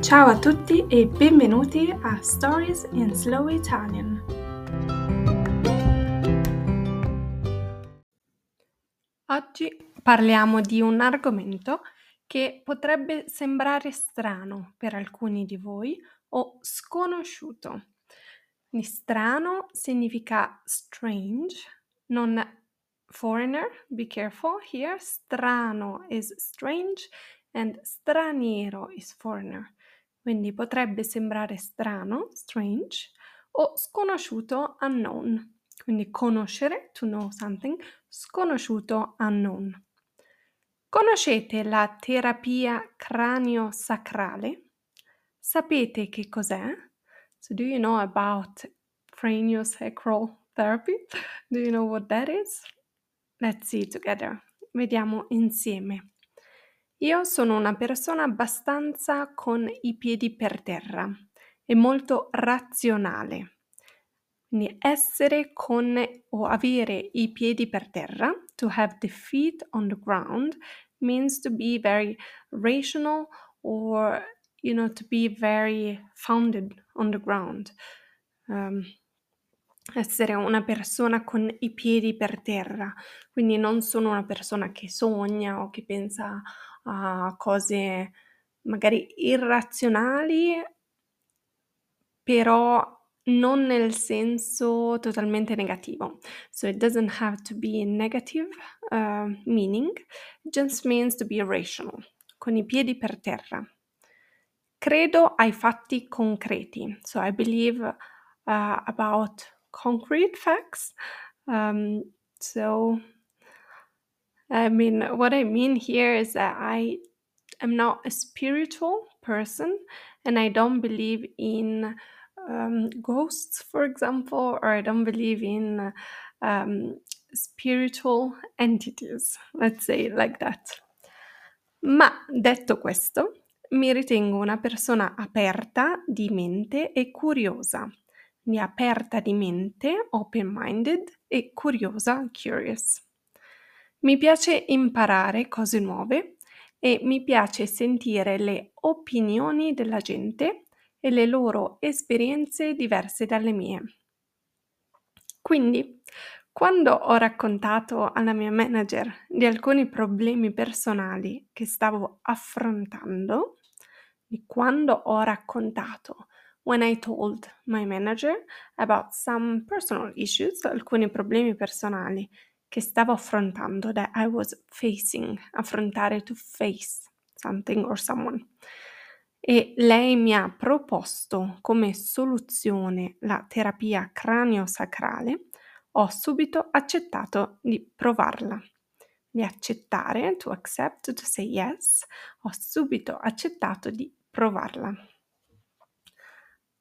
Ciao a tutti e benvenuti a Stories in Slow Italian. Oggi parliamo di un argomento che potrebbe sembrare strano per alcuni di voi o sconosciuto. Quindi strano significa strange, non foreigner, be careful here. Strano is strange and straniero is foreigner. Quindi potrebbe sembrare strano, strange, o sconosciuto, unknown. Quindi conoscere, to know something, sconosciuto, unknown. Conoscete la terapia cranio-sacrale? Sapete che cos'è? So do you know about craniosacral therapy? Do you know what that is? Let's see together. Vediamo insieme. Io sono una persona abbastanza con i piedi per terra e molto razionale. Quindi essere con o avere i piedi per terra, to have the feet on the ground, means to be very rational or, you know, to be very founded on the ground. Um, essere una persona con i piedi per terra, quindi non sono una persona che sogna o che pensa a cose magari irrazionali, però non nel senso totalmente negativo. So it doesn't have to be negative uh, meaning, it just means to be rational, con i piedi per terra. Credo ai fatti concreti. So I believe uh, about concrete facts. Um, so I mean, what I mean here is that I am not a spiritual person and I don't believe in um, ghosts, for example, or I don't believe in um, spiritual entities, let's say like that. Ma detto questo, mi ritengo una persona aperta di mente e curiosa. Quindi aperta di mente, open-minded, e curiosa, curious. Mi piace imparare cose nuove e mi piace sentire le opinioni della gente e le loro esperienze diverse dalle mie. Quindi, quando ho raccontato alla mia manager di alcuni problemi personali che stavo affrontando, di quando ho raccontato, when I told my manager about some personal issues, alcuni problemi personali che stavo affrontando, that I was facing, affrontare to face something or someone. E lei mi ha proposto come soluzione la terapia cranio-sacrale, ho subito accettato di provarla. Di accettare, to accept, to say yes, ho subito accettato di provarla.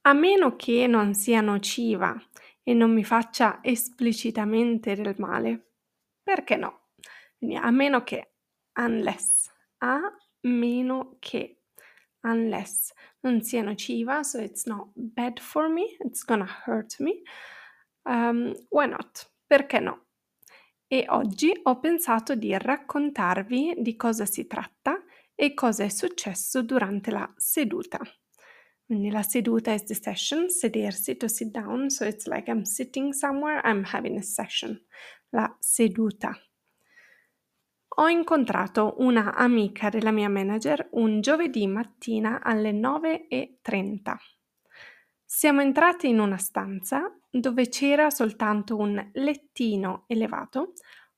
A meno che non sia nociva e non mi faccia esplicitamente del male, perché no? A meno che, unless, a meno che, unless non sia nociva, so it's not bad for me, it's gonna hurt me, um, why not? Perché no? E oggi ho pensato di raccontarvi di cosa si tratta e cosa è successo durante la seduta. Quindi la seduta is the session, sedersi, to sit down, so it's like I'm sitting somewhere, I'm having a session la seduta. Ho incontrato una amica della mia manager un giovedì mattina alle 9.30. Siamo entrati in una stanza dove c'era soltanto un lettino elevato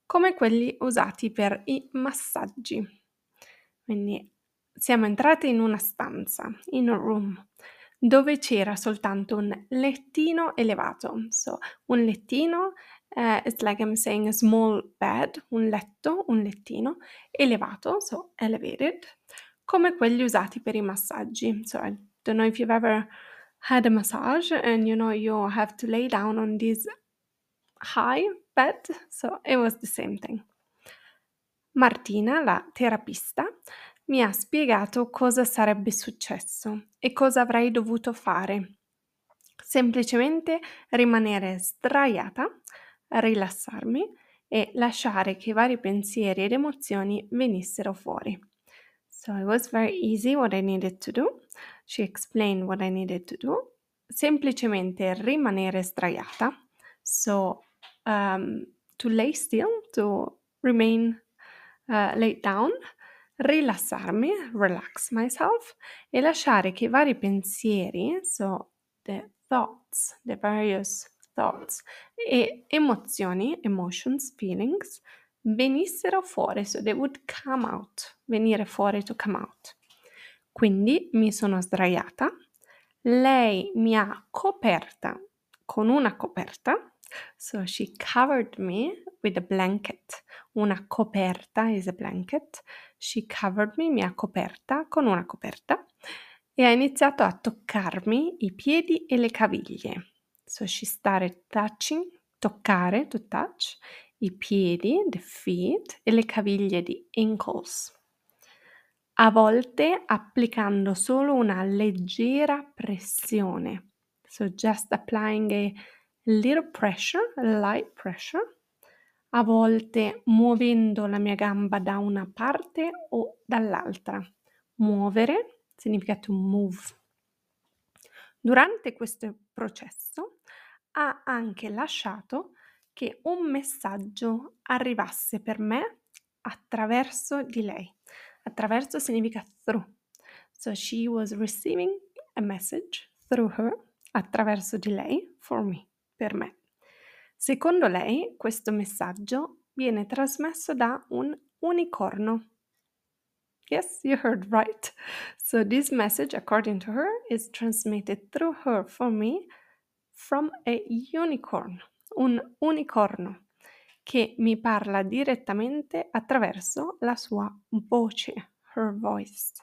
come quelli usati per i massaggi. Quindi siamo entrati in una stanza, in un room, dove c'era soltanto un lettino elevato. So, un lettino Uh, it's like I'm saying a small bed, un letto, un lettino, elevato, so elevated, come quelli usati per i massaggi. So I don't know if you've ever had a massage and you know you have to lay down on this high bed, so it was the same thing. Martina, la terapista, mi ha spiegato cosa sarebbe successo e cosa avrei dovuto fare. Semplicemente rimanere sdraiata rilassarmi e lasciare che i vari pensieri ed emozioni venissero fuori. So it was very easy what I needed to do. she explained what I needed to do. Semplicemente rimanere sdraiata. So, um, to lay still, to remain uh, laid down, rilassarmi, relax myself e lasciare che i vari pensieri, so the thoughts, the various thoughts e emozioni, emotions, feelings, venissero fuori, so they would come out, venire fuori to come out. Quindi mi sono sdraiata, lei mi ha coperta con una coperta, so she covered me with a blanket. Una coperta is a blanket. She covered me, mi ha coperta con una coperta e ha iniziato a toccarmi i piedi e le caviglie. So she started touching, toccare, to touch, i piedi, the feet, e le caviglie di ankles. A volte applicando solo una leggera pressione. So just applying a little pressure, a light pressure. A volte muovendo la mia gamba da una parte o dall'altra. Muovere significa to move. Durante questo processo ha anche lasciato che un messaggio arrivasse per me attraverso di lei. Attraverso significa through. So she was receiving a message through her, attraverso di lei, for me, per me. Secondo lei, questo messaggio viene trasmesso da un unicorno. Yes, you heard right. So this message, according to her, is transmitted through her for me from a unicorn un unicorno che mi parla direttamente attraverso la sua voce, her voice.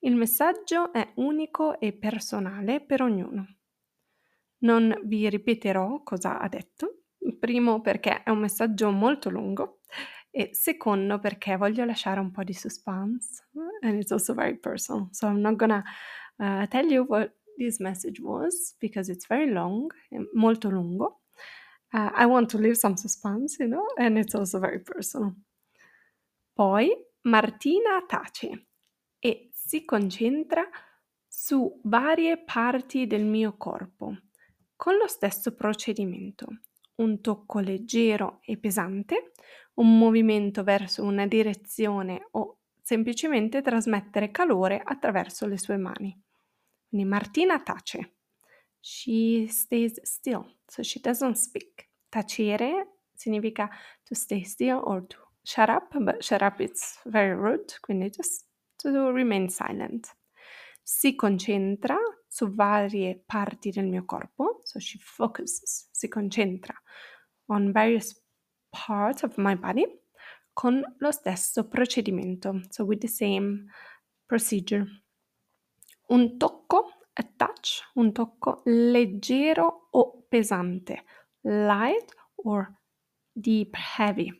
Il messaggio è unico e personale per ognuno. Non vi ripeterò cosa ha detto, primo perché è un messaggio molto lungo. E secondo perché voglio lasciare un po' di suspense. And it's also very personal. So I'm not gonna uh, tell you what this message was because it's very long, molto lungo. Uh, I want to leave some suspense, you know, and it's also very personal. Poi Martina tace. E si concentra su varie parti del mio corpo con lo stesso procedimento. Un tocco leggero e pesante, un movimento verso una direzione o semplicemente trasmettere calore attraverso le sue mani. Quindi Martina tace. She stays still, so she doesn't speak. Tacere significa to stay still or to shut up, but shut up it's very rude, quindi just to remain silent. Si concentra su varie parti del mio corpo, so she focuses, si concentra on various parts of my body con lo stesso procedimento, so with the same procedure. Un tocco a touch, un tocco leggero o pesante, light or deep heavy.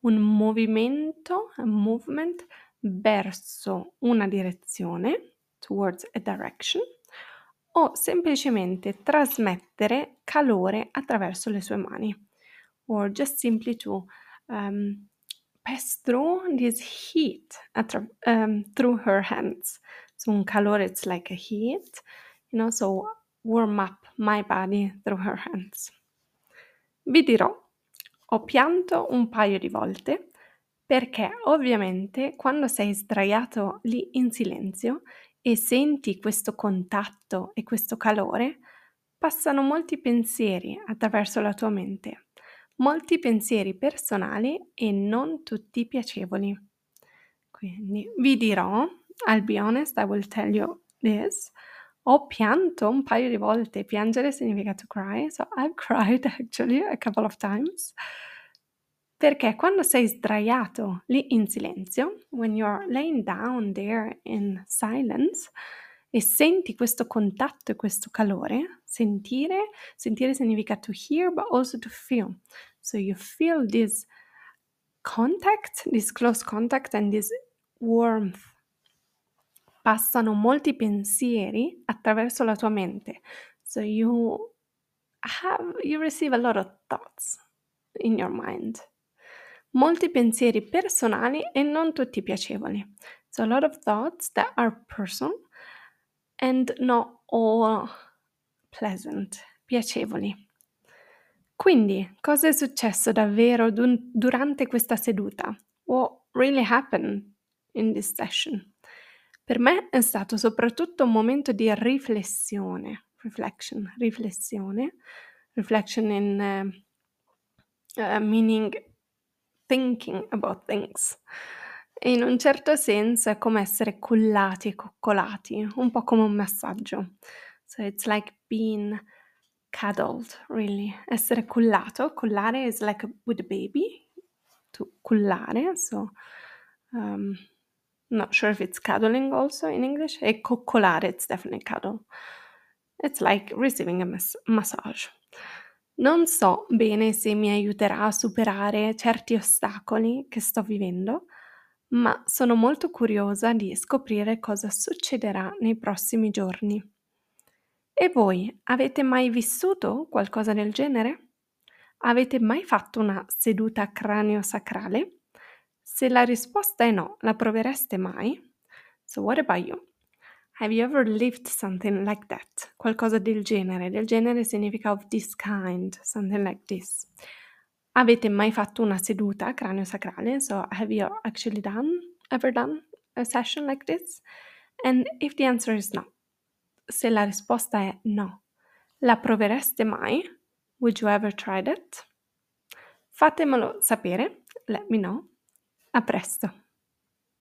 Un movimento, a movement verso una direzione, towards a direction, o semplicemente trasmettere calore attraverso le sue mani, or just simply to um, pass through this heat attra- um, through her hands. So un calore, it's like a heat, you know, so warm up my body through her hands. Vi dirò, ho pianto un paio di volte perché ovviamente quando sei sdraiato lì in silenzio e senti questo contatto e questo calore, passano molti pensieri attraverso la tua mente, molti pensieri personali e non tutti piacevoli. Quindi vi dirò I'll be honest, I will tell you this. Ho pianto un paio di volte. Piangere significa to cry, so I've cried actually a couple of times. Perché quando sei sdraiato lì in silenzio, when you're laying down there in silence, e senti questo contatto e questo calore, sentire, sentire significa to hear but also to feel. So you feel this contact, this close contact and this warmth passano molti pensieri attraverso la tua mente. So you have you receive a lot of thoughts in your mind. Molti pensieri personali e non tutti piacevoli. So a lot of thoughts that are personal and not all pleasant, piacevoli. Quindi, cosa è successo davvero dun- durante questa seduta? What really happened in this session? Per me è stato soprattutto un momento di riflessione, reflection, riflessione, reflection in uh, uh, meaning thinking about things. in un certo senso è come essere cullati e coccolati, un po' come un massaggio. So it's like being cuddled, really. Essere cullato, cullare is like a, with a baby, to cullare, so um, not sure if it's cuddling also in English. E coccolare, it's definitely cuddle. It's like receiving a mas- massage. Non so bene se mi aiuterà a superare certi ostacoli che sto vivendo, ma sono molto curiosa di scoprire cosa succederà nei prossimi giorni. E voi avete mai vissuto qualcosa del genere? Avete mai fatto una seduta cranio-sacrale? Se la risposta è no, la provereste mai? So what about you? Have you ever lived something like that? Qualcosa del genere. Del genere significa of this kind, something like this. Avete mai fatto una seduta cranio-sacrale? So have you actually done, ever done a session like this? And if the answer is no, se la risposta è no, la provereste mai? Would you ever try that? Fatemelo sapere, let me know. A presto!